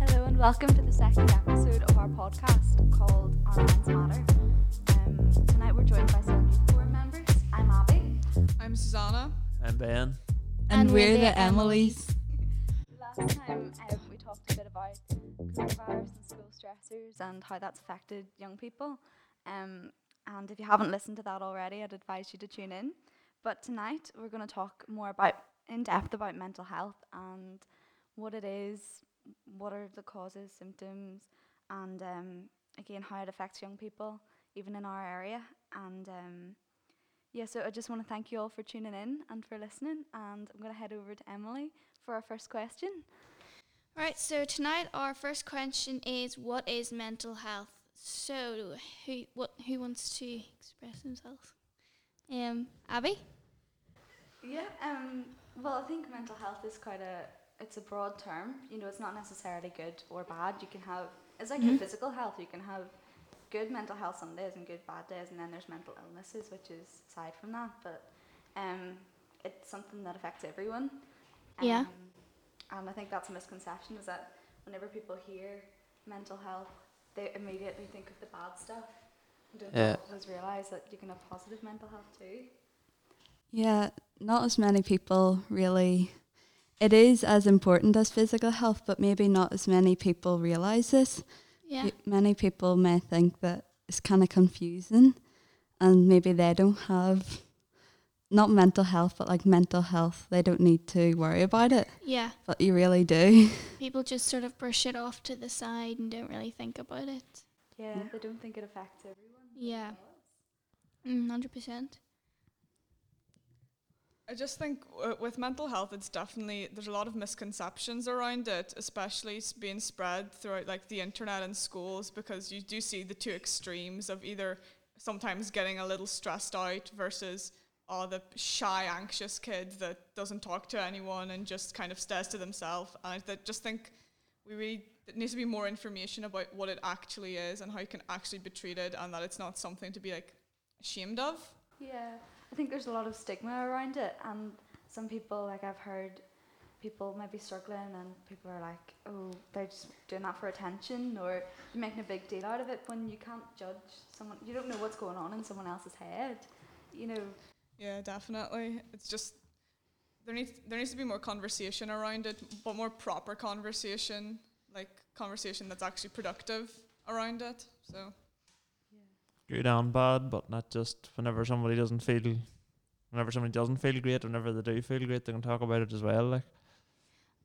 Hello and welcome to the second episode of our podcast called Our Minds Matter. Um, tonight we're joined by some youth forum members. I'm Abby. I'm Susanna. I'm Ben. And, And we're, we're the, the Emily's. Last time um, we talked a bit about coronavirus and school stressors and how that's affected young people. Um, and if you haven't listened to that already, I'd advise you to tune in. But tonight we're going to talk more about in depth about mental health and what it is, what are the causes, symptoms, and um, again how it affects young people, even in our area. And um, yeah, so I just want to thank you all for tuning in and for listening. And I'm going to head over to Emily for our first question. Right, so tonight our first question is what is mental health? So who what who wants to express themselves? Um Abby? Yeah. Um. Well, I think mental health is quite a it's a broad term. You know, it's not necessarily good or bad. You can have it's like your Mhm. physical health. You can have good mental health some days and good bad days, and then there's mental illnesses, which is aside from that. But um, it's something that affects everyone. Yeah. Um, and I think that's a misconception is that whenever people hear mental health, they immediately think of the bad stuff. and Don't Yeah. always realise that you can have positive mental health too. Yeah, not as many people really. It is as important as physical health, but maybe not as many people realize this. Yeah. Many people may think that it's kind of confusing and maybe they don't have not mental health, but like mental health, they don't need to worry about it. Yeah. But you really do. People just sort of brush it off to the side and don't really think about it. Yeah, they don't think it affects everyone. Yeah. Mm, 100%. I just think w- with mental health, it's definitely there's a lot of misconceptions around it, especially being spread throughout like the internet and schools, because you do see the two extremes of either sometimes getting a little stressed out versus oh the shy, anxious kid that doesn't talk to anyone and just kind of stares to themselves. And I th- just think we really there needs to be more information about what it actually is and how it can actually be treated, and that it's not something to be like ashamed of. Yeah, I think there's a lot of stigma around it, and some people, like I've heard, people might be struggling, and people are like, "Oh, they're just doing that for attention," or you're making a big deal out of it when you can't judge someone. You don't know what's going on in someone else's head. You know, Yeah, definitely. It's just there needs there needs to be more conversation around it, but more proper conversation, like conversation that's actually productive around it. So Good and bad, but not just whenever somebody doesn't feel, whenever somebody doesn't feel great, whenever they do feel great, they can talk about it as well. Like,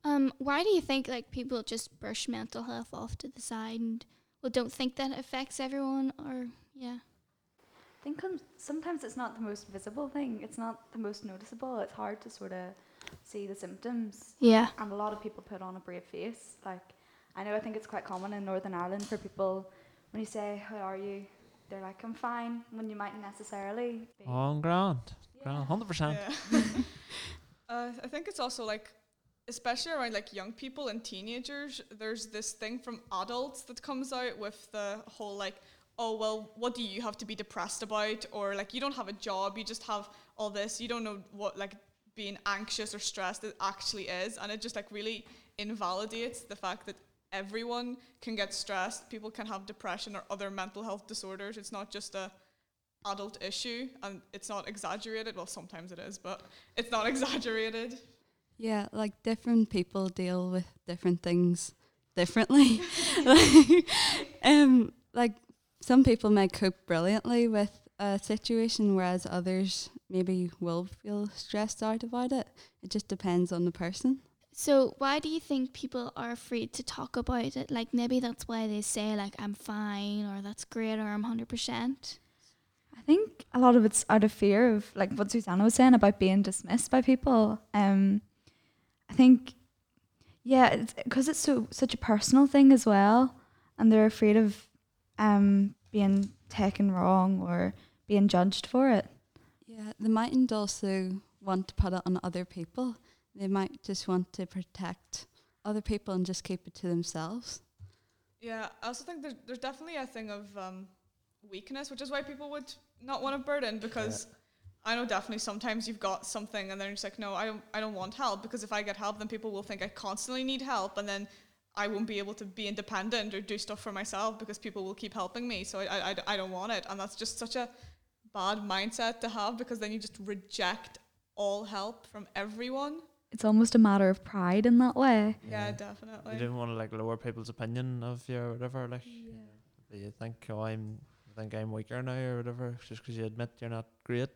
Um, why do you think like people just brush mental health off to the side and well don't think that affects everyone or yeah. I think com- sometimes it's not the most visible thing. It's not the most noticeable. It's hard to sort of see the symptoms Yeah. and a lot of people put on a brave face. Like, I know I think it's quite common in Northern Ireland for people when you say, "How are you?" They're like, "I'm fine," when you mightn't necessarily be. oh, I'm grand, Yeah. grand, hundred percent. yeah. uh, I think it's also like especially around like young people and teenagers, there's this thing from adults that comes out with the whole like, oh well, what do you have to be depressed about? Or like you don't have a job, you just have all this, you don't know what like being anxious or stressed it actually is. And it just like really invalidates the fact that everyone can get stressed, people can have depression or other mental health disorders. It's not just a adult issue and it's not exaggerated. Well sometimes it is, but it's not exaggerated. Yeah, like different people deal with different things differently. like, um, like some people may cope brilliantly with a situation, whereas others maybe will feel stressed out about it. It just depends on the person. So why do you think people are afraid to talk about it? Like maybe that's why they say like I'm fine or that's great or I'm hundred percent. I think a lot of it's out of fear of like what Susanna was saying about being dismissed by people. Um, I think, yeah, it's because it's so such a personal thing as well, and they're afraid of um being taken wrong or being judged for it. Yeah, they mightn't also want to put it on other people. They might just want to protect other people and just keep it to themselves. Yeah, I also think there's, there's definitely a thing of um, weakness, which is why people would not want to burden because I know definitely sometimes you've got something and then you're just like, no, I don't, I don't want help because if I get help, then people will think I constantly need help, and then I won't be able to be independent or do stuff for myself because people will keep helping me. So I, I- I don't want it, and that's just such a bad mindset to have because then you just reject all help from everyone. It's almost a matter of pride in that way. Yeah, definitely. You definitely. didn't want to like lower people's opinion of you or whatever. Like you think, oh, I'm, I think I'm weaker now or whatever, just because you admit you're not great.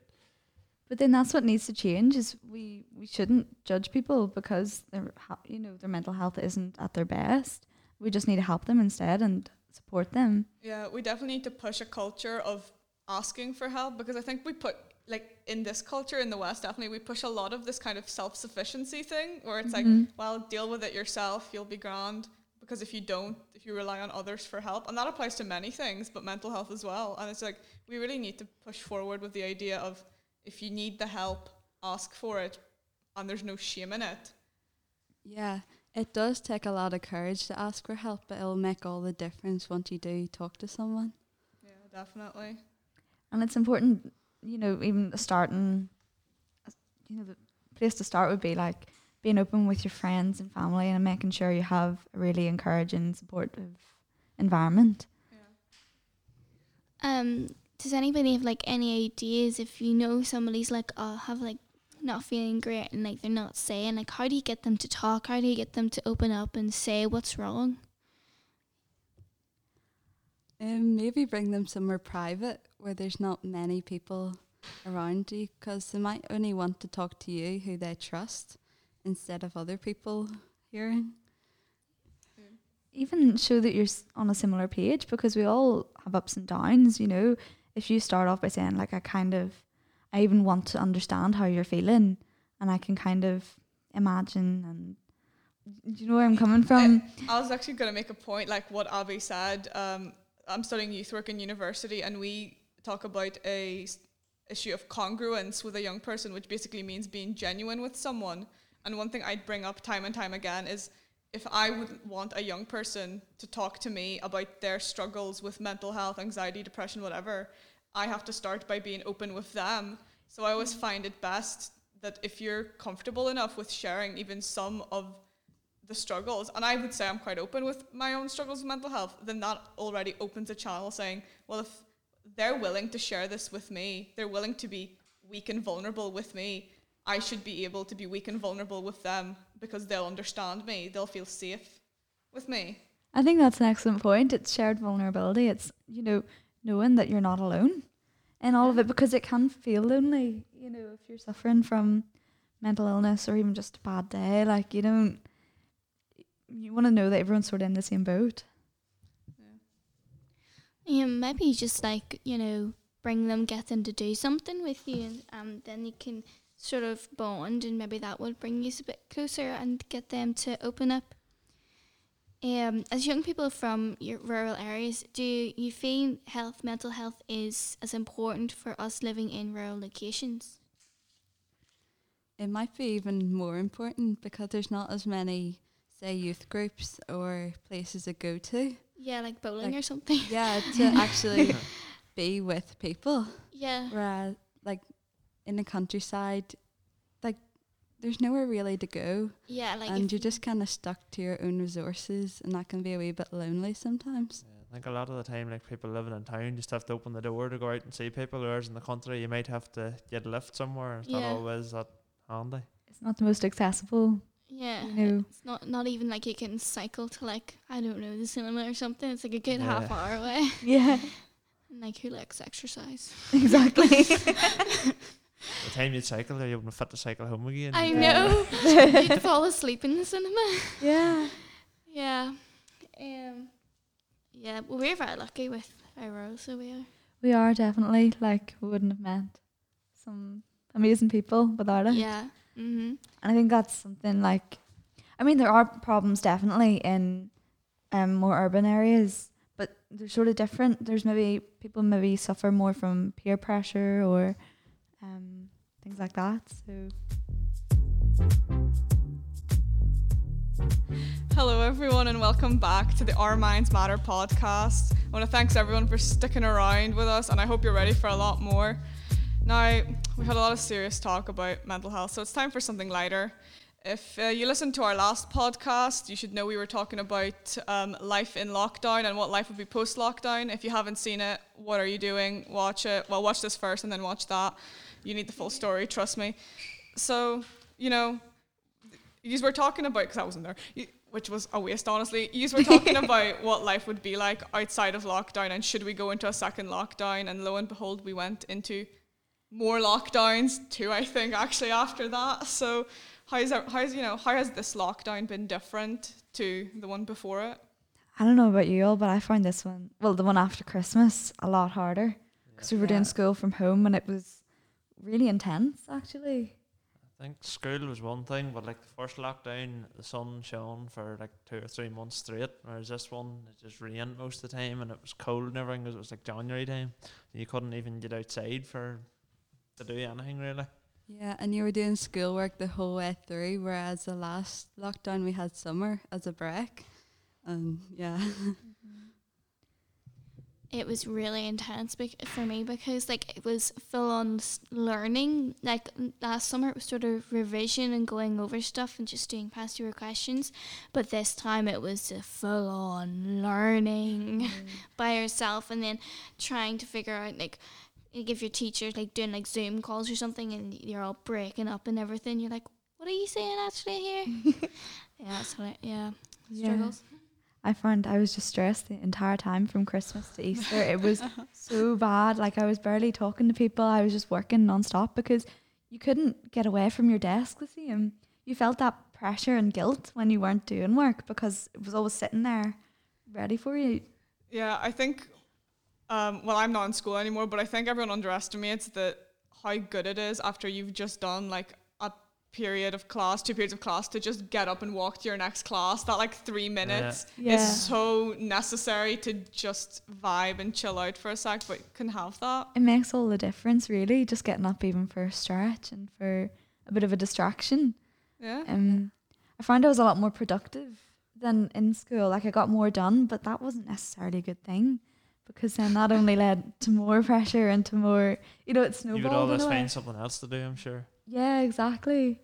But then that's what needs to change is we, we shouldn't judge people because their ha- you know their mental health isn't at their best. We just need to help them instead and support them. Yeah, we definitely need to push a culture of asking for help because I think we put like in this culture in the West definitely we push a lot of this kind of self sufficiency thing where it's Mhm. like, well, deal with it yourself, you'll be grand. Because if you don't, if you rely on others for help, and that applies to many things, but mental health as well. And it's like we really need to push forward with the idea of if you need the help, ask for it, and there's no shame in it. Yeah, it does take a lot of courage to ask for help, but it'll make all the difference once you do talk to someone. Yeah, definitely. And it's important, you know, even starting, you know, the place to start would be like being open with your friends and family and making sure you have a really encouraging, supportive environment. Yeah. Um, does anybody have like any ideas if you know somebody's like oh have like not feeling great and like they're not saying like how do you get them to talk? How do you get them to open up and say what's wrong? Um, maybe bring them somewhere private where there's not many people around you, because they might only want to talk to you who they trust instead of other people hearing. even show that you're on a similar page because we all have ups and downs you know if you start off by saying like i kind of i even want to understand how you're feeling and i can kind of imagine and do you know where i'm coming from I was actually going to make a point, like what Abby said. Um, I'm studying youth work in university, and we talk about a issue of congruence with a young person, which basically means being genuine with someone. And one thing I'd bring up time and time again is if I would want a young person to talk to me about their struggles with mental health, anxiety, depression, whatever, I have to start by being open with them. So I always mm. find it best that if you're comfortable enough with sharing even some of the struggles, and I would say I'm quite open with my own struggles with mental health, then that already opens a channel saying, well, if they're willing to share this with me, they're willing to be weak and vulnerable with me, I should be able to be weak and vulnerable with them because they'll understand me, they'll feel safe with me. i think that's an excellent point it's shared vulnerability it's you know knowing that you're not alone in all of it because it can feel lonely you know if you're suffering from mental illness or even just a bad day like you don't you want to know that everyone's sort of in the same boat Yeah, maybe just like you know bring them, get them to do something with you, and um, then you can sort of bond, and maybe that would bring you a bit closer and get them to open up. Um, as young people from your rural areas, do you feel health, mental health, is as important for us living in rural locations? It might be even more important because there's not as many, say, youth groups or places to go to. Yeah, like bowling Like- or something. Yeah, to actually be with people. Yeah. Whereas, like, in the countryside, like, there's nowhere really to go. Yeah, like and you're just kind of stuck to your own resources, and that can be a wee bit lonely sometimes. Yeah, I think a lot of the time, like people living in town, just have to open the door to go out and see people. Whereas in the country, you might have to get a lift somewhere. It's not always that handy. it's not the most accessible yeah, you know it's not not even like you can cycle to like I don't know the cinema or something. It's like a good half hour away. yeah And like who likes exercise? exactly By the time you cycle, there, you wouldn't fit the cycle home again. I know. You'd fall asleep in the cinema. yeah Yeah. Um. Yeah, well, we're very lucky with our roles, so we are. we are definitely like we wouldn't have met some amazing people without it Yeah. Mhm. And I think that's something like, I mean, there are problems definitely in um, more urban areas, but they're sort of different. There's maybe people maybe suffer more from peer pressure or um, things like that. So Hello, everyone, and welcome back to the Our Minds Matter podcast. I want to thanks everyone for sticking around with us, and I hope you're ready for a lot more. Now, we had a lot of serious talk about mental health, so it's time for something lighter. If uh, you listened to our last podcast, you should know we were talking about um, life in lockdown and what life would be post lockdown. If you haven't seen it, what are you doing? Watch it. Well, watch this first and then watch that. You need the full story, trust me. So, you know, you were talking about, because I wasn't there, you, which was a waste, honestly. You were talking about what life would be like outside of lockdown and should we go into a second lockdown. And lo and behold, we went into more lockdowns too, I think, actually, after that. So, how's, that, how's you know, how has this lockdown been different to the one before it? I don't know about you all, but I found this one, well, the one after Christmas, a lot harder because we were doing school from home and it was really intense, actually. I think school was one thing, but like the first lockdown, the sun shone for like two or three months straight. Whereas this one, it just rained most of the time, and it was cold and everything because it was like January time. You couldn't even get outside for to do anything really. Yeah, and you were doing schoolwork the whole way through, whereas the last lockdown we had summer as a break. Um, yeah. it was really intense bec- for me because like it was full on s- learning like last summer it was sort of revision and going over stuff and just doing past year questions but this time it was full on learning by yourself and then trying to figure out like like if your teacher's like doing like zoom calls or something and you're all breaking up and everything you're like what are you saying actually here yeah so like, yeah Yeah. struggles I found I was just stressed the entire time from Christmas to Easter. It was so bad. Like I was barely talking to people. I was just working nonstop because you couldn't get away from your desk the same. You felt that pressure and guilt when you weren't doing work because it was always sitting there ready for you. Yeah, I think. Um, well, I'm not in school anymore, but I think everyone underestimates that how good it is after you've just done like a period of class, two periods of class, to just get up and walk to your next class. That like three minutes Yeah. is so necessary to just vibe and chill out for a sec, but you can have that. It makes all the difference, really, just getting up even for a stretch and for a bit of a distraction. Yeah. Um, I found I was a lot more productive than in school. Like I got more done, but that wasn't necessarily a good thing because then that only led to more pressure and to more, you know, it you would snowballed. always in find something else to do, I'm sure. Yeah, exactly.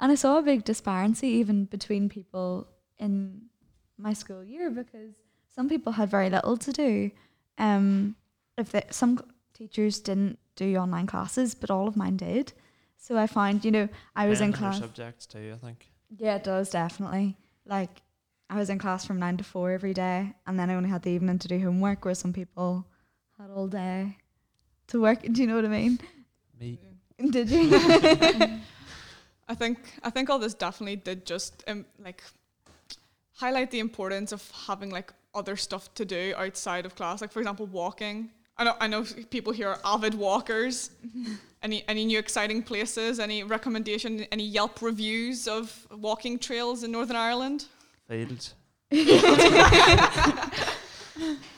And I saw a big disparity even between people in my school year because some people had very little to do. Um, if they, some teachers didn't do online classes, but all of mine did. So I find, you know, I was in Depends class. subjects too, I think. Yeah, it does definitely. Like I was in class from nine to four every day, and then I only had the evening to do homework, where some people had all day to work. Do you know what I mean? Me. Did you? I think I think all this definitely did just um, like highlight the importance of having like other stuff to do outside of class. Like for example, walking. I know I know people here are avid walkers. any any new exciting places? Any recommendation? Any Yelp reviews of walking trails in Northern Ireland? Fields.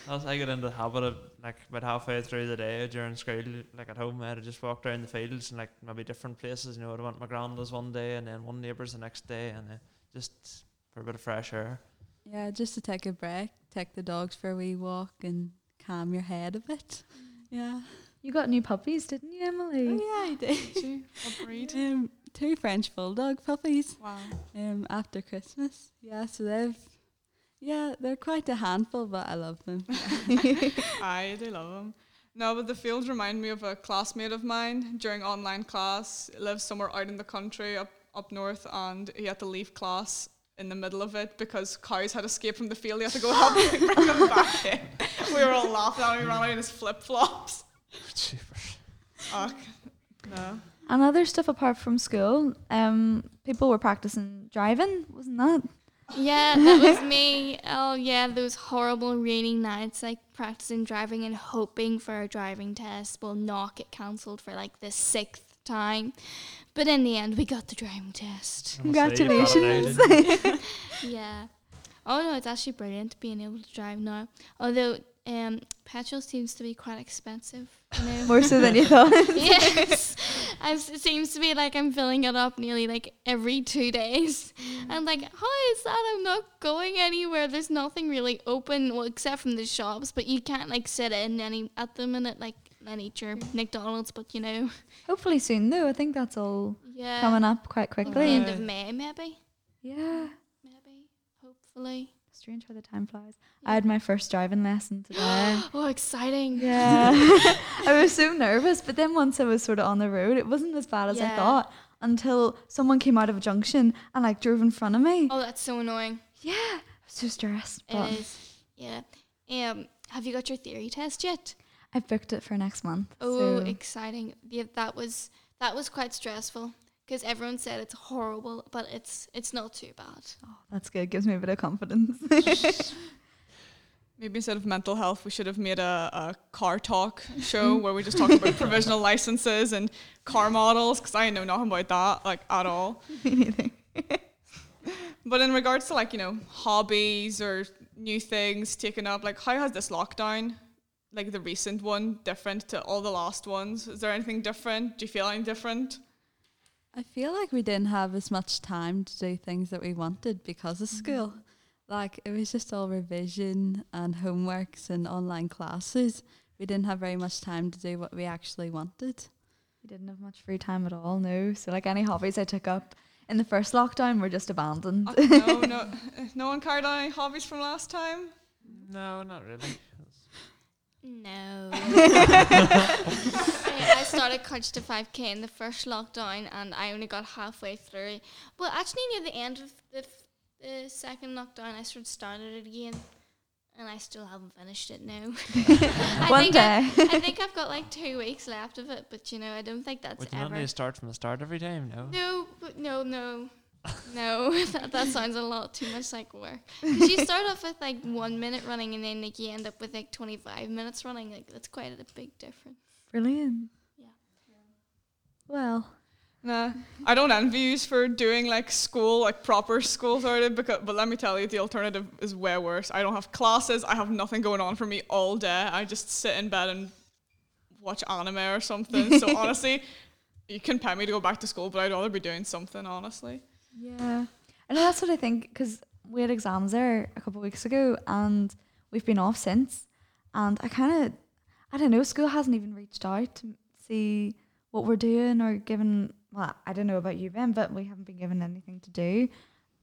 As I get into the habit of like about halfway through the day during school, like at home, I'd just walk down the fields and like maybe different places. You know, I'd went my granda's one day and then one neighbour's the next day, and uh, just for a bit of fresh air. Yeah, just to take a break, take the dogs for a wee walk and calm your head a bit. Yeah. you got new puppies, didn't you, Emily? Oh, yeah, I did. Gee, what breed? Um, two French bulldog puppies Wow. um, after Christmas. Yeah, so they've, yeah, they're quite a handful, but I love them. I do love them. No, but the fields remind me of a classmate of mine during online class. Lives somewhere out in the country up up north, and he had to leave class in the middle of it because cows had escaped from the field. He had to go help bring them back in. We were all laughing at him. He ran out in his flip flops. Jeepers. Oh, no. And other stuff apart from school, um, people were practicing driving, wasn't that? Yeah, that was me. Oh yeah, those horrible rainy nights, like practicing driving and hoping for a driving test will not get cancelled for like the sixth time. But in the end, we got the driving test. I must say, you've got it now, Congratulations. Yeah. Oh no, it's actually brilliant being able to drive now. Although um, petrol seems to be quite expensive. You know? More so than you thought. yes, I it seems to be like I'm filling it up nearly like every two days. Mm. I'm like, how is that? I'm not going anywhere. There's nothing really open, well, except from the shops. But you can't like sit in any at the minute. Like then eat mm. McDonald's. But you know, Hopefully soon though. I think that's all yeah, coming up quite at the quickly. end of May maybe, Yeah. maybe, hopefully. Strange how the time flies. I had my first driving lesson today. Oh, exciting! yeah. I was so nervous, but then once I was sort of on the road, it wasn't as bad as I thought until someone came out of a junction and like drove in front of me. Oh, that's so annoying. Yeah. I was so stressed. It But is. Yeah. Um, have you got your theory test yet? I've booked it for next month. Oh, so exciting! Yeah, that was that was quite stressful because everyone said it's horrible, but it's it's not too bad. Oh, that's good. Gives me a bit of confidence. Maybe instead of mental health, we should have made a, a car talk show where we just talk about provisional licenses and car models because I know nothing about that like at all. Me. But in regards to like you know hobbies or new things taken up, like how has this lockdown, like the recent one, different to all the last ones? Is there anything different? Do you feel any different? I feel like we didn't have as much time to do things that we wanted because of mm-hmm. school. Like it was just all revision and homeworks and online classes. We didn't have very much time to do what we actually wanted. We didn't have much free time at all, no. So like any hobbies I took up in the first lockdown were just abandoned. Oh, no, no, no one carried on any hobbies from last time. No, not really. No. I I started Couch to 5k in the first lockdown and I only got halfway through. Well, actually, near the end of the, f- the second lockdown, I sort of started it again. And I still haven't finished it now. One day. I, I think I've got like two weeks left of it, but you know, I don't think that's Would you not ever. need to start from the start every time? No. No, but no, no, no. that, that sounds a lot too much like work. 'Cause you start off with like one minute running, and then like you end up with like twenty five minutes running. Like that's quite a big difference. Brilliant. Yeah. Well, Nah, I don't envy you for doing like school, like proper school started. Because, but let me tell you, the alternative is way worse. I don't have classes. I have nothing going on for me all day. I just sit in bed and watch anime or something. so honestly, you can pay me to go back to school, but I'd rather be doing something. Honestly, yeah. I know that's what I think because we had exams there a couple of weeks ago and we've been off since. And I kind of, I don't know, school hasn't even reached out to see what we're doing or given, well, I don't know about you, Ben, but we haven't been given anything to do.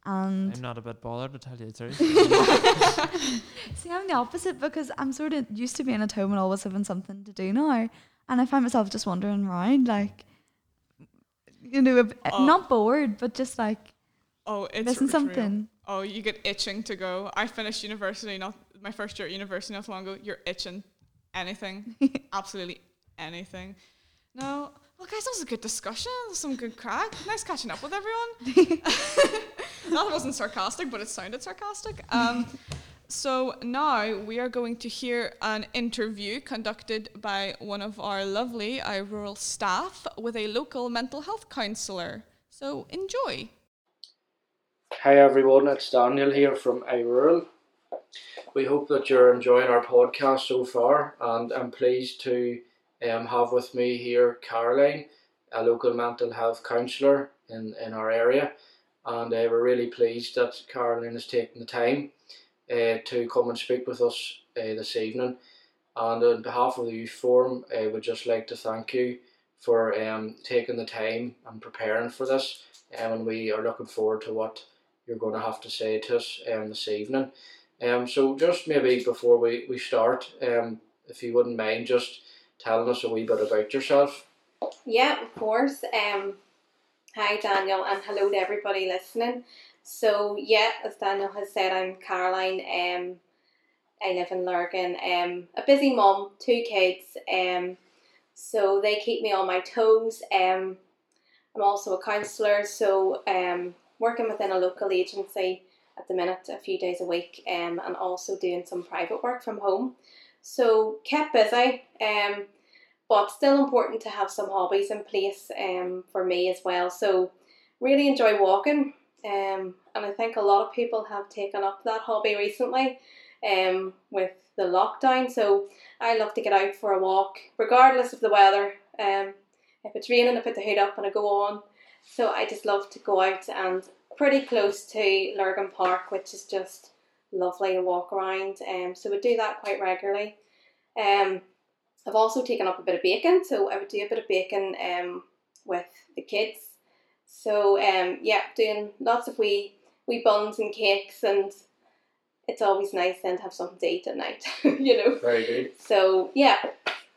And I'm not a bit bothered to tell you the truth. See, I'm the opposite because I'm sort of used to being at home and always having something to do now. And I find myself just wandering around, like, you know, Oh. not bored, but just like oh, it's missing real. something. Oh, you get itching to go. I finished university not my first year at university not long ago. You're itching anything, absolutely anything. No, well, guys, that was a good discussion. Some good crack. Nice catching up with everyone. that wasn't sarcastic, but it sounded sarcastic. Um, so now we are going to hear an interview conducted by one of our lovely iRural staff with a local mental health counsellor. So enjoy. Hi everyone, it's Daniel here from iRural. We hope that you're enjoying our podcast so far, and I'm pleased to um, have with me here Caroline, a local mental health counsellor in, in our area, and uh, we're really pleased that Caroline has taken the time uh, to come and speak with us uh, this evening. And on behalf of the Youth Forum, I would just like to thank you for um, taking the time and preparing for this, um, and we are looking forward to what you're going to have to say to us um, this evening. Um, so just maybe before we, we start, um, if you wouldn't mind just telling us a wee bit about yourself. Yeah, of course. Um, hi, Daniel, and hello to everybody listening. So, yeah, as Daniel has said, I'm Caroline. Um, I live in Lurgan. Um, a busy mom, two kids. Um, so they keep me on my toes. Um, I'm also a counsellor, so um, working within a local agency at the minute, a few days a week, um, and also doing some private work from home. So kept busy. Um, but still important to have some hobbies in place um, for me as well. So really enjoy walking, um, and I think a lot of people have taken up that hobby recently um, with the lockdown. So I love to get out for a walk, regardless of the weather. Um, if it's raining, I put the hood up and I go on. So I just love to go out and pretty close to Lurgan Park, which is just lovely to walk around. Um, so we do that quite regularly. Um, I've also taken up a bit of baking, so I would do a bit of baking um, with the kids. So um, yeah, doing lots of wee wee buns and cakes, and it's always nice then to have something to eat at night, you know. Very good. So yeah,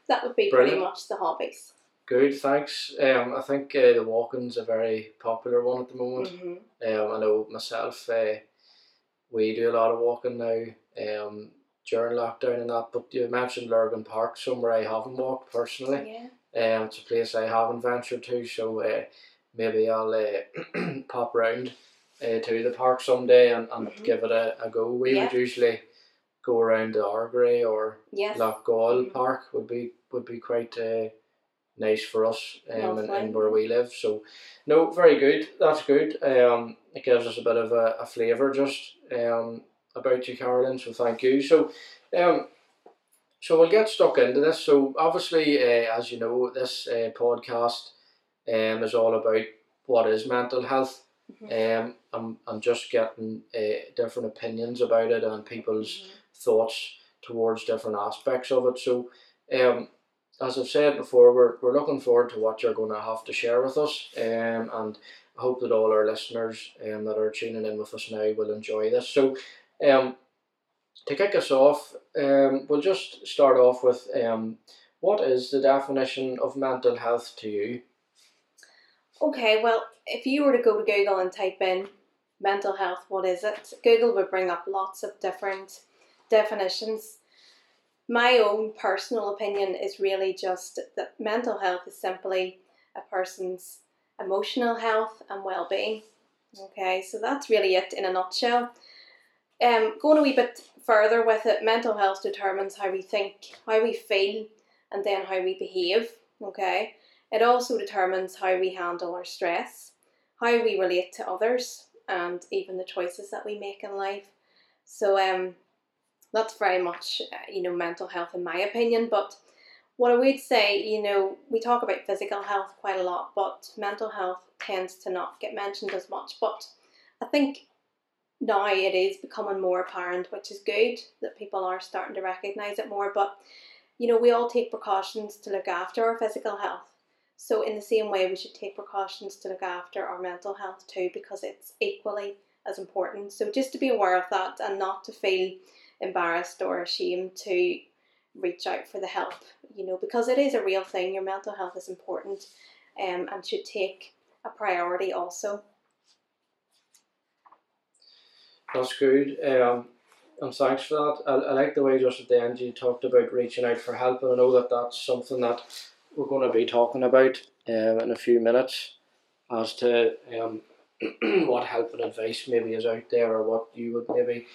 that would be pretty much the hobbies. Good, thanks. Um, I think uh, the walking's a very popular one at the moment. hmm Um, I know myself, uh, we do a lot of walking now um, during lockdown and that, but you mentioned Lurgan Park, somewhere I haven't walked personally. Yeah. Um, it's a place I haven't ventured to, so uh, maybe I'll uh, pop round uh, to the park someday and, and Mhm. give it a, a go. We Yeah. would usually go around the Argory or Yes. Loughgall Mhm. Park would be would be quite uh, nice for us um, Lovely. in where we live. So, no, very good. That's good. Um, it gives us a bit of a, a flavour just um, about you, Carolyn. So thank you. So, um, so we'll get stuck into this. So obviously, uh, as you know, this uh, podcast um, is all about what is mental health. Um, I'm, I'm just getting uh, different opinions about it and people's thoughts towards different aspects of it. So, um, as I've said before, we're, we're looking forward to what you're going to have to share with us, um, and I hope that all our listeners um, that are tuning in with us now will enjoy this. So, um, to kick us off, um, we'll just start off with um, what is the definition of mental health to you? Okay, well, if you were to go to Google and type in mental health, what is it? Google would bring up lots of different definitions. My own personal opinion is really just that mental health is simply a person's emotional health and well being. Okay, so that's really it in a nutshell. Um, going a wee bit further with it, mental health determines how we think, how we feel, and then how we behave. Okay, it also determines how we handle our stress, how we relate to others, and even the choices that we make in life. So, um, that's very much, uh, you know, mental health in my opinion. But what I would say, you know, we talk about physical health quite a lot, but mental health tends to not get mentioned as much. But I think now it is becoming more apparent, which is good that people are starting to recognise it more. But, you know, we all take precautions to look after our physical health. So, in the same way, we should take precautions to look after our mental health too, because it's equally as important. So, just to be aware of that and not to feel embarrassed or ashamed to reach out for the help, you know, because it is a real thing. Your mental health is important um, and should take a priority also. That's good. Um, and thanks for that. I, I like the way just at the end you talked about reaching out for help, and I know that that's something that we're going to be talking about um, in a few minutes as to um, what help and advice maybe is out there, or what you would maybe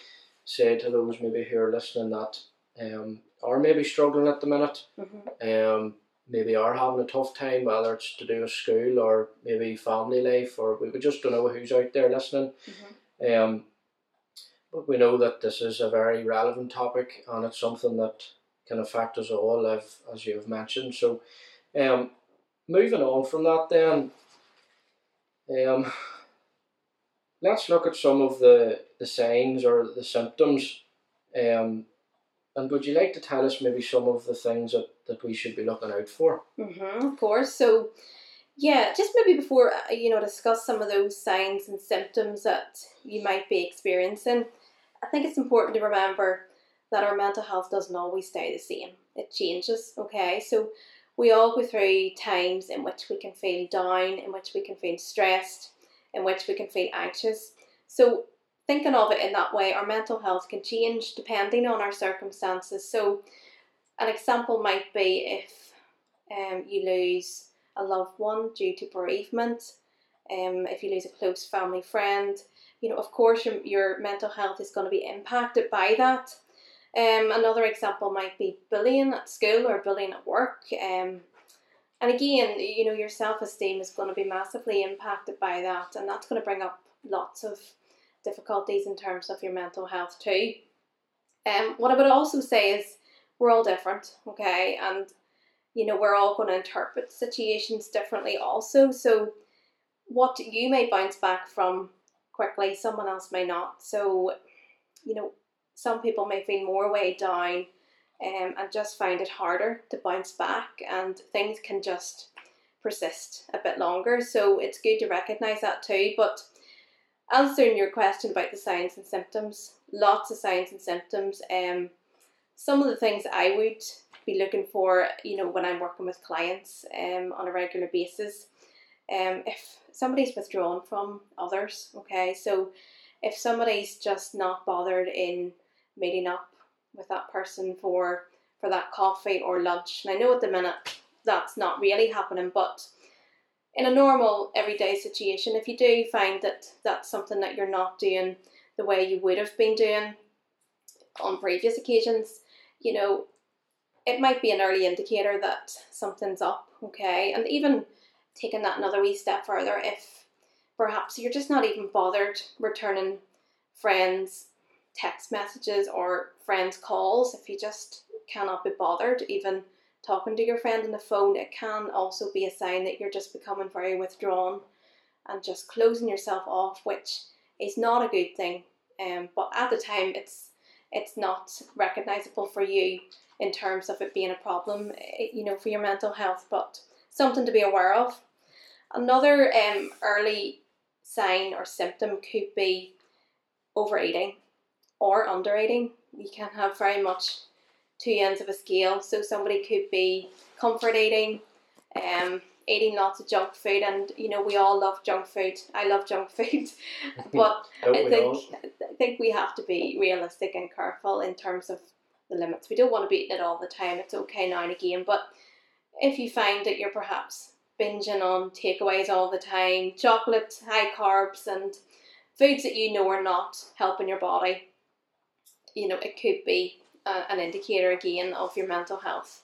say to those maybe who are listening that um, are maybe struggling at the minute, Mm-hmm. um, maybe are having a tough time, whether it's to do with school or maybe family life, or we we just don't know who's out there listening. Um, but we know that this is a very relevant topic and it's something that can affect us all, as, as you have mentioned. So, um, moving on from that, then, um, let's look at some of the, the signs or the symptoms. Um, and would you like to tell us maybe some of the things that, that we should be looking out for? Mm-hmm, of course. So, yeah, just maybe before uh, you know discuss some of those signs and symptoms that you might be experiencing, I think it's important to remember that our mental health doesn't always stay the same. It changes. Okay, so we all go through times in which we can feel down, in which we can feel stressed, in which we can feel anxious. So thinking of it in that way, our mental health can change depending on our circumstances. So an example might be if um, you lose a loved one due to bereavement, um, if you lose a close family friend, you know, of course, your, your mental health is going to be impacted by that. Um, another example might be bullying at school or bullying at work. Um, and again, you know, your self esteem is going to be massively impacted by that, and that's going to bring up lots of difficulties in terms of your mental health too. Um, what I would also say is we're all different, okay, and you know we're all going to interpret situations differently also. So what you may bounce back from quickly, someone else may not. So you know some people may feel more weighed down um, and just find it harder to bounce back, and things can just persist a bit longer. So it's good to recognize that too. But answering your question about the signs and symptoms, lots of signs and symptoms. Um, some of the things I would be looking for, you know, when I'm working with clients um, on a regular basis. Um, if somebody's withdrawn from others, okay, so if somebody's just not bothered in meeting up with that person for for that coffee or lunch, and I know at the minute that's not really happening, but in a normal everyday situation, if you do find that that's something that you're not doing the way you would have been doing on previous occasions, you know, it might be an early indicator that something's up, okay? And even taking that another wee step further, if perhaps you're just not even bothered returning friends' text messages or friends' calls, if you just cannot be bothered even talking to your friend on the phone, it can also be a sign that you're just becoming very withdrawn and just closing yourself off, which is not a good thing. Um, but at the time, it's it's not recognizable for you in terms of it being a problem, eh, you know, for your mental health, but something to be aware of. Another um, early sign or symptom could be overeating or undereating. You can have very much two ends of a scale. So somebody could be comfort eating, um, eating lots of junk food, and you know we all love junk food. I love junk food, but I think? I think we have to be realistic and careful in terms of the limits. We don't want to be eating it all the time. It's okay now and again, but if you find that you're perhaps binging on takeaways all the time, chocolate, high carbs, and foods that you know are not helping your body, you know it could be uh, an indicator again of your mental health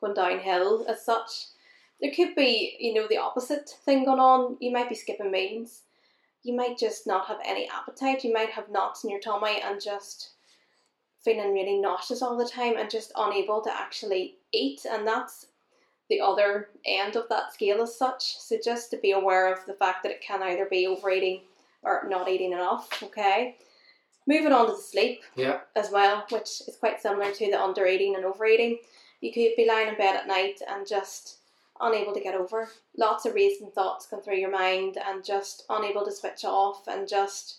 going downhill as such. There could be, you know, the opposite thing going on. You might be skipping meals. You might just not have any appetite. You might have knots in your tummy and just feeling really nauseous all the time and just unable to actually eat. And that's the other end of that scale as such. So just to be aware of the fact that it can either be overeating or not eating enough, okay? Moving on to the sleep Yeah. as well, which is quite similar to the under eating and overeating. You could be lying in bed at night and just unable to get over. Lots of racing thoughts come through your mind and just unable to switch off and just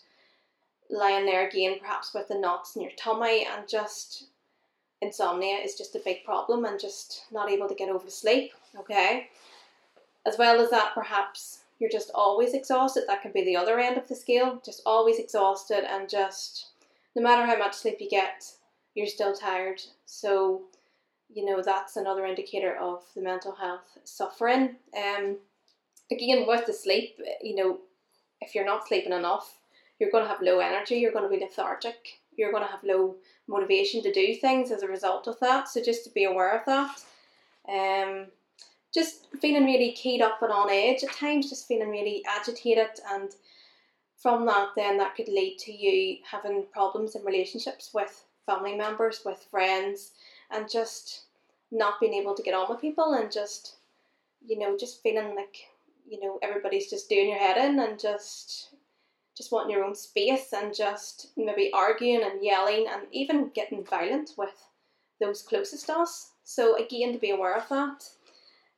lying there again, perhaps with the knots in your tummy and just insomnia is just a big problem and just not able to get over sleep. Okay. As well as that, perhaps you're just always exhausted. That can be the other end of the scale, just always exhausted and just no matter how much sleep you get, you're still tired. So, you know, that's another indicator of the mental health suffering. Um, again, with the sleep, you know, if you're not sleeping enough, you're going to have low energy, you're going to be lethargic, you're going to have low motivation to do things as a result of that. So, just to be aware of that. Um, just feeling really keyed up and on edge at times, just feeling really agitated, and from that, then that could lead to you having problems in relationships with family members, with friends, and just not being able to get on with people, and just you know, just feeling like you know everybody's just doing your head in, and just just wanting your own space, and just maybe arguing and yelling, and even getting violent with those closest to us. So again, to be aware of that.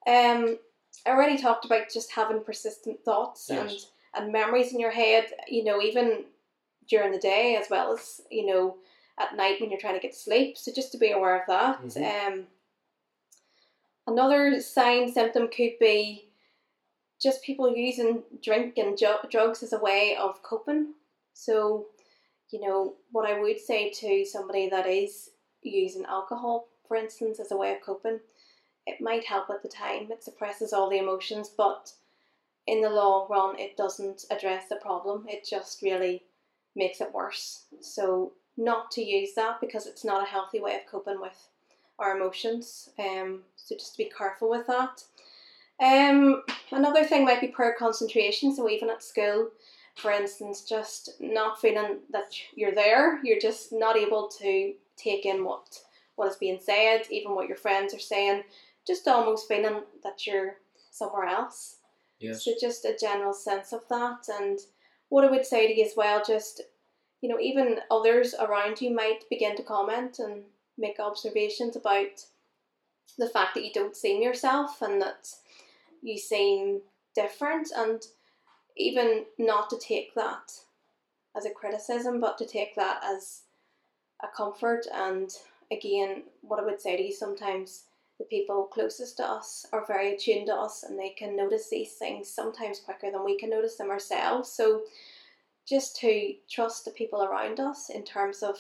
Um, I already talked about just having persistent thoughts and Yes. and memories in your head. You know, even during the day as well as you know at night when you're trying to get sleep. So just to be aware of that. Mhm. Um, another sign symptom could be just people using drink and ju- drugs as a way of coping. So, you know, what I would say to somebody that is using alcohol, for instance, as a way of coping, it might help at the time. It suppresses all the emotions, but in the long run, it doesn't address the problem. It just really makes it worse. So, not to use that because it's not a healthy way of coping with our emotions. Um, so, just to be careful with that. Um, another thing might be poor concentration. So, even at school, for instance, just not feeling that you're there, you're just not able to take in what what is being said, even what your friends are saying, just almost feeling that you're somewhere else. Yes. So just a general sense of that. And what I would say to you as well, just you know, even others around you might begin to comment and make observations about the fact that you don't seem yourself and that you seem different and even not to take that as a criticism but to take that as a comfort and again what I would say to you sometimes the people closest to us are very attuned to us and they can notice these things sometimes quicker than we can notice them ourselves so just to trust the people around us in terms of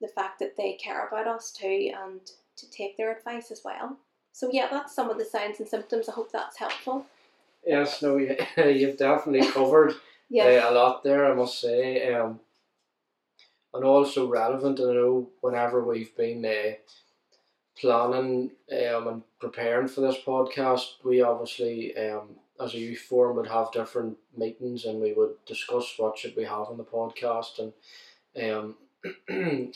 the fact that they care about us too and to take their advice as well. So yeah, that's some of the signs and symptoms. I hope that's helpful. Yes, no, you, you've definitely covered Yeah. uh, a lot there, I must say. Um, and also relevant, I know whenever we've been uh, planning um, and preparing for this podcast, we obviously, um, as a youth forum, would have different meetings and we would discuss what should we have on the podcast and um,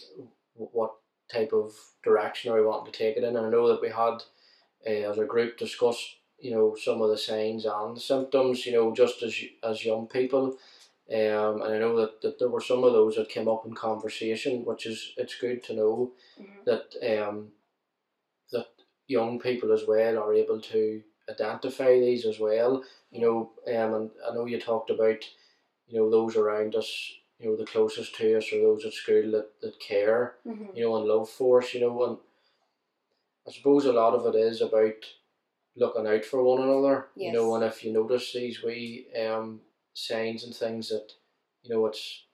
what type of direction are we wanting to take it in. And I know that we had, uh, as a group, discussed you know some of the signs and symptoms you know just as as young people um, and I know that, that there were some of those that came up in conversation which is it's good to know Mhm. that um, young people as well are able to identify these as well you know um, and I know you talked about you know those around us you know the closest to us or those at school that, that care Mhm. you know, and love for us, you know, and I suppose a lot of it is about looking out for one another, Yes. you know, and if you notice these wee um signs and things that, you know, it's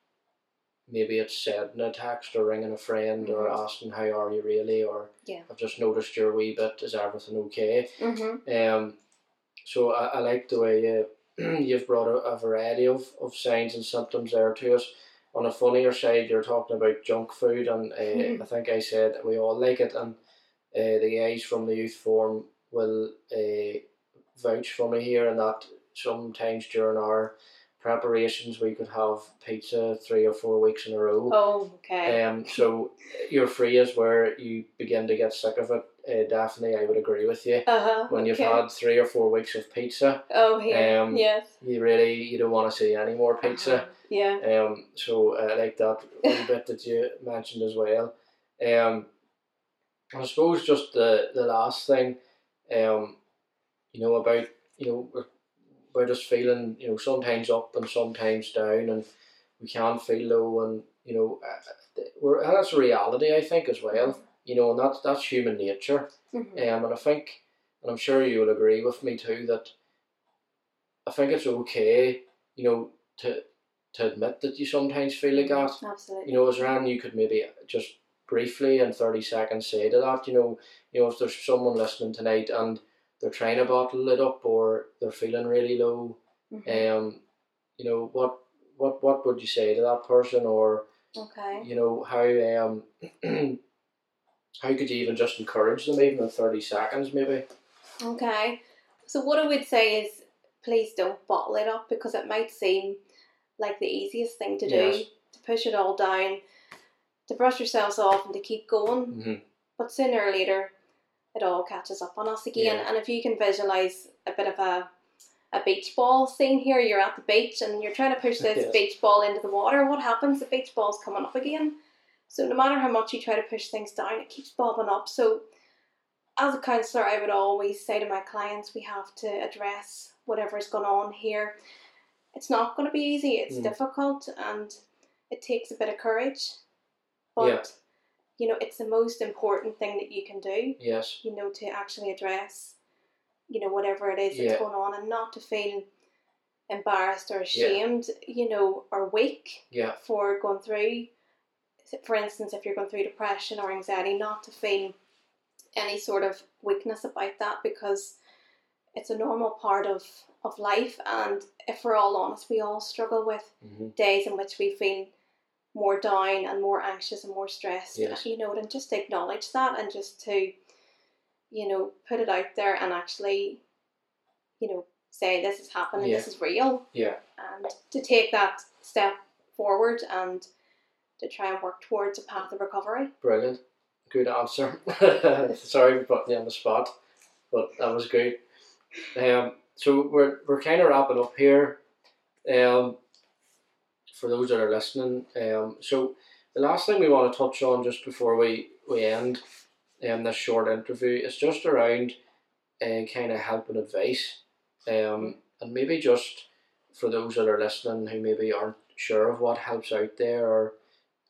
maybe it's said in a text or ringing a friend or Mhm. asking how are you really or Yeah. I've just noticed your wee bit, is everything okay? Mhm. Um, so I, I like the way you, you've brought a, a variety of, of signs and symptoms there to us. On a funnier side, you're talking about junk food, and uh, I think I said we all like it, and uh, the guys from the youth forum will uh, vouch for me here, and that sometimes during our preparations we could have pizza three or four weeks in a row. Oh, okay. Um, so your phrase where you begin to get sick of it, uh, definitely I would agree with you. Uh huh. When okay. you've had three or four weeks of pizza, Oh, yeah. um, yes. you really you don't want to see any more pizza. Uh-huh. Yeah. Um, so I like that little bit that you mentioned as well. Um, I suppose just the the last thing, um, you know about you know about just feeling you know sometimes up and sometimes down, and we can feel low, and you know uh, we're and that's a reality I think as well. You know, and that's that's human nature. Mhm. Um, and I think, and I'm sure you will agree with me too, that I think it's okay, you know, to to admit that you sometimes feel like that. Absolutely. You know, as anything you could maybe just briefly in thirty seconds say to that? You know, you know, if there's someone listening tonight and they're trying to bottle it up or they're feeling really low, Mhm. um, you know, what what what would you say to that person or Okay. you know how um how could you even just encourage them even in 30 seconds maybe Okay. So what I would say is please don't bottle it up because it might seem like the easiest thing to do Yes. to push it all down, to brush yourselves off and to keep going. mm-hmm. But sooner or later it all catches up on us again. Yeah. And if you can visualize a bit of a a beach ball scene here, you're at the beach and you're trying to push this Yes. beach ball into the water, what happens? The beach ball's coming up again. So no matter how much you try to push things down, it keeps bobbing up. So as a counsellor, I would always say to my clients, we have to address whatever's going on here. It's not going to be easy. It's Mm. difficult, and it takes a bit of courage. But Yeah. You know, it's the most important thing that you can do. yes You know, to actually address, you know, whatever it is that's going on, and not to feel embarrassed or ashamed. yeah. You know, or weak yeah for going through, for instance, if you're going through depression or anxiety, not to feel any sort of weakness about that because it's a normal part of, of life. And if we're all honest, we all struggle with mm-hmm. days in which we feel more down and more anxious and more stressed. Yes. You know, and just acknowledge that and just to, you know, put it out there and actually, you know, say this is happening, this is real. Yeah. And to take that step forward and to try and work towards a path of recovery. brilliant. Good answer. Sorry for putting you on the spot but that was good um, so we're, we're kind of wrapping up here. Um, for those that are listening um, so the last thing we want to touch on just before we we end um, this short interview is just around uh, kind of help and advice. Um, and maybe just for those that are listening who maybe aren't sure of what helps out there or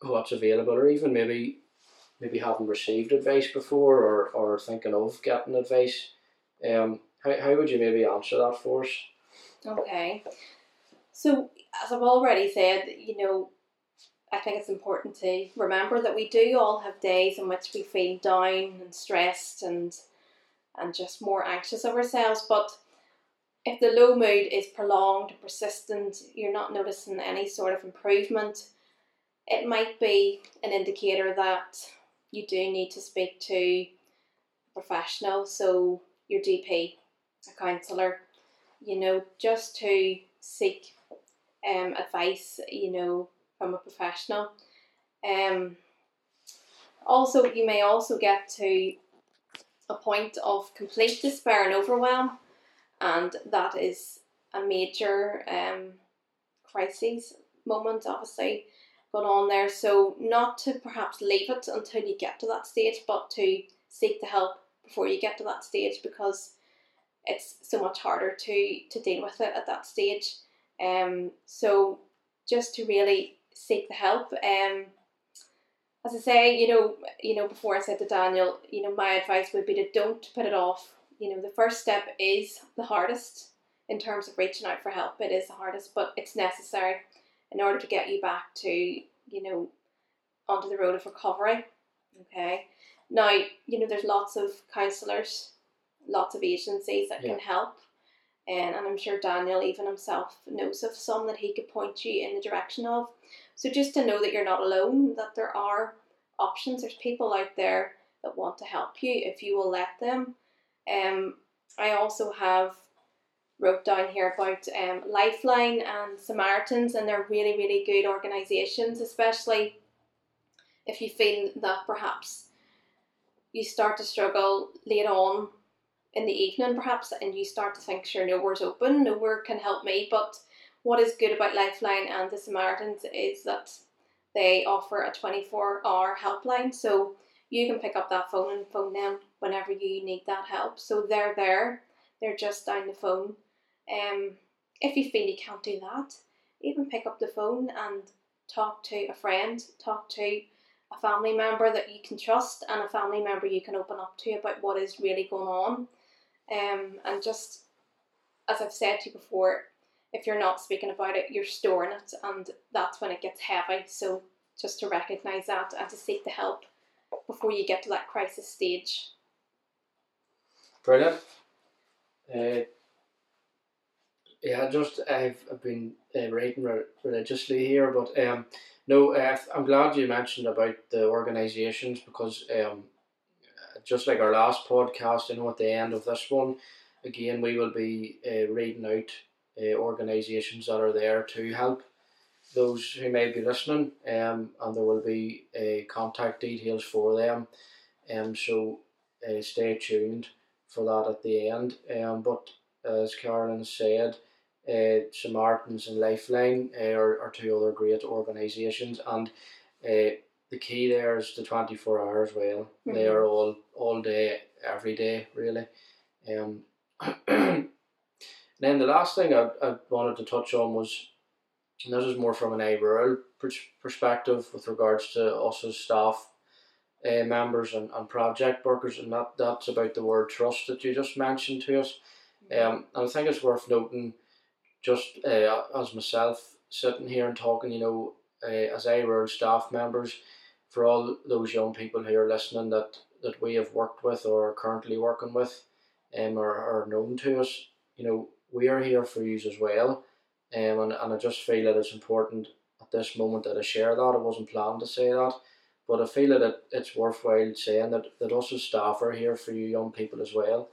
what's available, or even maybe maybe haven't received advice before or, or thinking of getting advice. Um, how, how would you maybe answer that for us? Okay. So, as I've already said, you know, I think it's important to remember that we do all have days in which we feel down and stressed and and just more anxious of ourselves. But if the low mood is prolonged, persistent, you're not noticing any sort of improvement, it might be an indicator that you do need to speak to a professional, so your GP, a counsellor, you know, just to seek um, advice, you know, from a professional. Um, also, you may also get to a point of complete despair and overwhelm, and that is a major um, crisis moment, obviously, going on there. So, not to perhaps leave it until you get to that stage, but to seek the help before you get to that stage because it's so much harder to to deal with it at that stage. Um, so just to really seek the help. Um, as I say, you know, you know, before I said to Daniel, you know, my advice would be to don't put it off. You know, the first step is the hardest in terms of reaching out for help. It is the hardest, but it's necessary in order to get you back to, you know, onto the road of recovery. Okay. Now, you know, there's lots of counsellors, lots of agencies that Yeah. can help. And, I'm sure Daniel, even himself, knows of some that he could point you in the direction of. So just to know that you're not alone, that there are options, there's people out there that want to help you if you will let them. Um, I also have wrote down here about um, Lifeline and Samaritans, and they're really, really good organisations, especially if you feel that perhaps you start to struggle late on in the evening, perhaps, and you start to think, sure, nowhere's open, nowhere can help me. But what is good about Lifeline and the Samaritans is that they offer a 24 hour helpline, so you can pick up that phone and phone them whenever you need that help. So they're there, they're just down the phone. Um, if you feel you can't do that, even pick up the phone and talk to a friend, talk to a family member that you can trust, and a family member you can open up to about what is really going on. Um, and just as I've said to you before, if you're not speaking about it, you're storing it, and that's when it gets heavy. So just to recognize that and to seek the help before you get to that crisis stage. Brilliant. Uh, yeah, just I've, been uh, re- religiously here, but um, no, uh, I'm glad you mentioned about the organisations because um, just like our last podcast, you know, at the end of this one, again, we will be uh, reading out uh, organisations that are there to help those who may be listening, um, and there will be uh, contact details for them. Um, so uh, stay tuned for that at the end. Um, but as Carolyn said, uh, Samaritans and Lifeline uh, are, are two other great organisations, and uh, the key there is the 24 hours well. They Mhm. are all all day, every day, really. Um, then the last thing I, I wanted to touch on was, and this is more from an iRural pers- perspective with regards to us as staff uh, members and, and project workers, and that, that's about the word trust that you just mentioned to us. Um, and I think it's worth noting, just uh, as myself sitting here and talking, you know, uh, as iRural staff members, for all those young people who are listening that, that we have worked with or are currently working with, um, or are known to us, you know, we are here for you as well. Um, and, and I just feel that it's important at this moment that I share that. I wasn't planning to say that, but I feel that it, it's worthwhile saying that, that us as staff are here for you young people as well.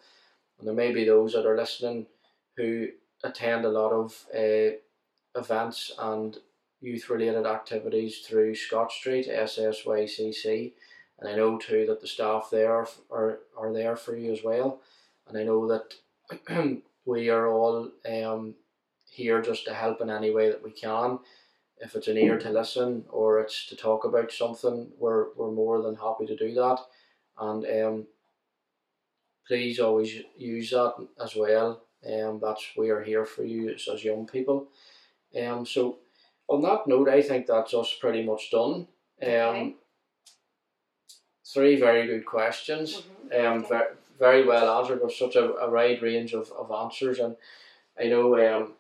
And there may be those that are listening who attend a lot of uh, events and youth related activities through Scott Street, SSYCC. And I know too that the staff there are, are, there for you as well. And I know that we are all um, here just to help in any way that we can. if it's an ear to listen or it's to talk about something, we're we're more than happy to do that. And um, please always use that as well. Um, that's we are here for you as, as young people. Um, so on that note, I think that's us pretty much done. Um, Okay. Three very good questions. Mhm. Um, Okay. very, very well answered with such a, a wide range of, of answers, and I know um,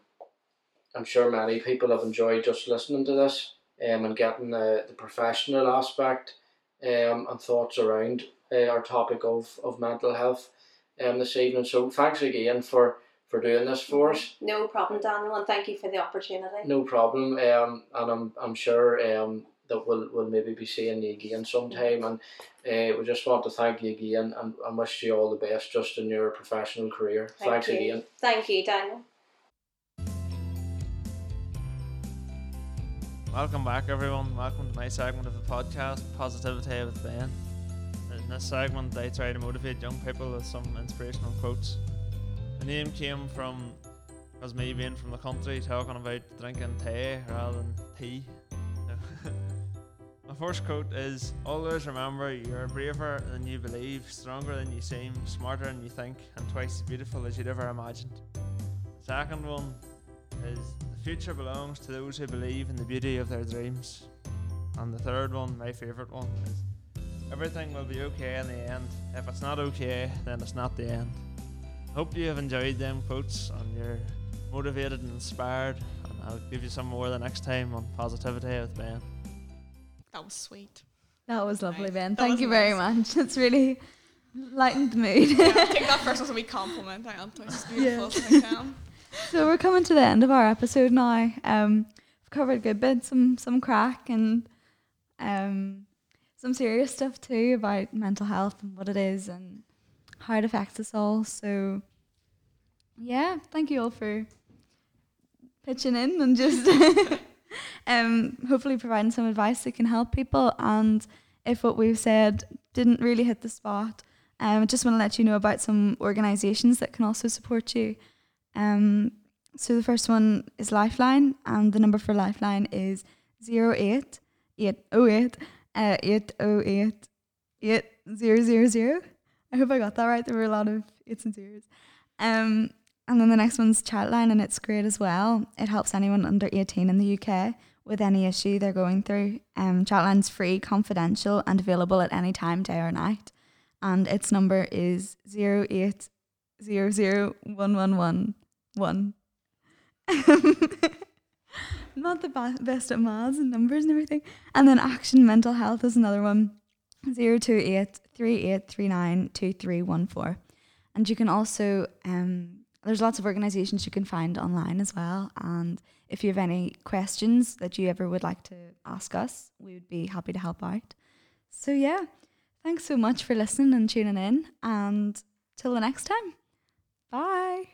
I'm sure many people have enjoyed just listening to this um, and getting the, the professional aspect um, and thoughts around uh, our topic of, of mental health um, this evening. So thanks again for, for doing this for us. No problem, Daniel, and thank you for the opportunity. No problem. Um, and I'm, I'm sure um, that we'll, we'll maybe be seeing you again sometime. And uh, we just want to thank you again and, and wish you all the best just in your professional career. Thank Thanks you. again. Thank you, Daniel. Welcome back, everyone. Welcome to my segment of the podcast, Positivity with Ben. In this segment, I try to motivate young people with some inspirational quotes. The name came from as me being from the country, talking about drinking tea rather than tea. My first quote is Always remember you're braver than you believe, stronger than you seem, smarter than you think, and twice as beautiful as you'd ever imagined. The second one is the future belongs to those who believe in the beauty of their dreams. And the third one, my favourite one, is everything will be okay in the end. If it's not okay, then it's not the end. Hope you have enjoyed them quotes and you're motivated and inspired. And I'll give you some more the next time on Positivity with Ben. That was sweet. That was lovely. Ben. That Thank you very nice. much. It's really lightened the mood. Yeah, I'll take that first as a wee compliment. I am as beautiful as I can. So we're coming to the end of our episode now. Um, we've covered a good bit, some some crack and um, some serious stuff too about mental health and what it is and how it affects us all. So yeah, thank you all for pitching in and just um, hopefully providing some advice that can help people. And if what we've said didn't really hit the spot, um, I just want to let you know about some organisations that can also support you. Um, so the first one is Lifeline, and the number for Lifeline is 08 808 uh, 808 8000. I hope I got that right. There were a lot of eights and zeros. Um, and then the next one's Childline, and it's great as well. It helps anyone under 18 in the UK with any issue they're going through. Um, Childline's free, confidential, and available at any time, day or night. And its number is 0800 1111. Not the best at maths and numbers and everything. And then Action Mental Health is another one 028 And you can also, um, there's lots of organisations you can find online as well. And if you have any questions that you ever would like to ask us, we would be happy to help out. So, yeah, thanks so much for listening and tuning in. And till the next time, bye.